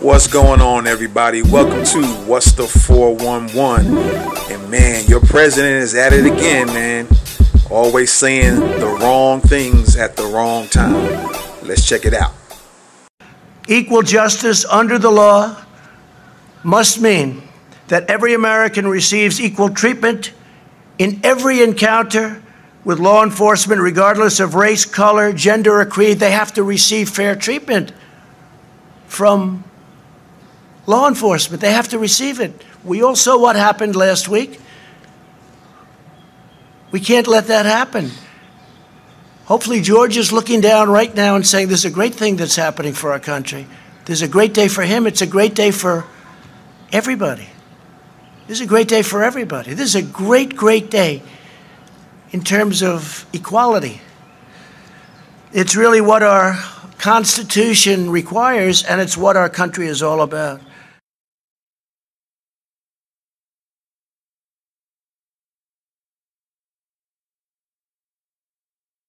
What's going on, everybody? Welcome to What's the 411. And man, your president is at it again, man. Always saying the wrong things at the wrong time. Let's check it out. Equal justice under the law must mean that every American receives equal treatment in every encounter with law enforcement, regardless of race, color, gender, or creed. They have to receive fair treatment from law enforcement. They have to receive it. We all saw what happened last week. We can't let that happen. Hopefully, George is looking down right now and saying, There's a great thing that's happening for our country. There's a great day for him. It's a great day for everybody. This is a great day for everybody. This is a great, great day in terms of equality. It's really what our Constitution requires, and it's what our country is all about.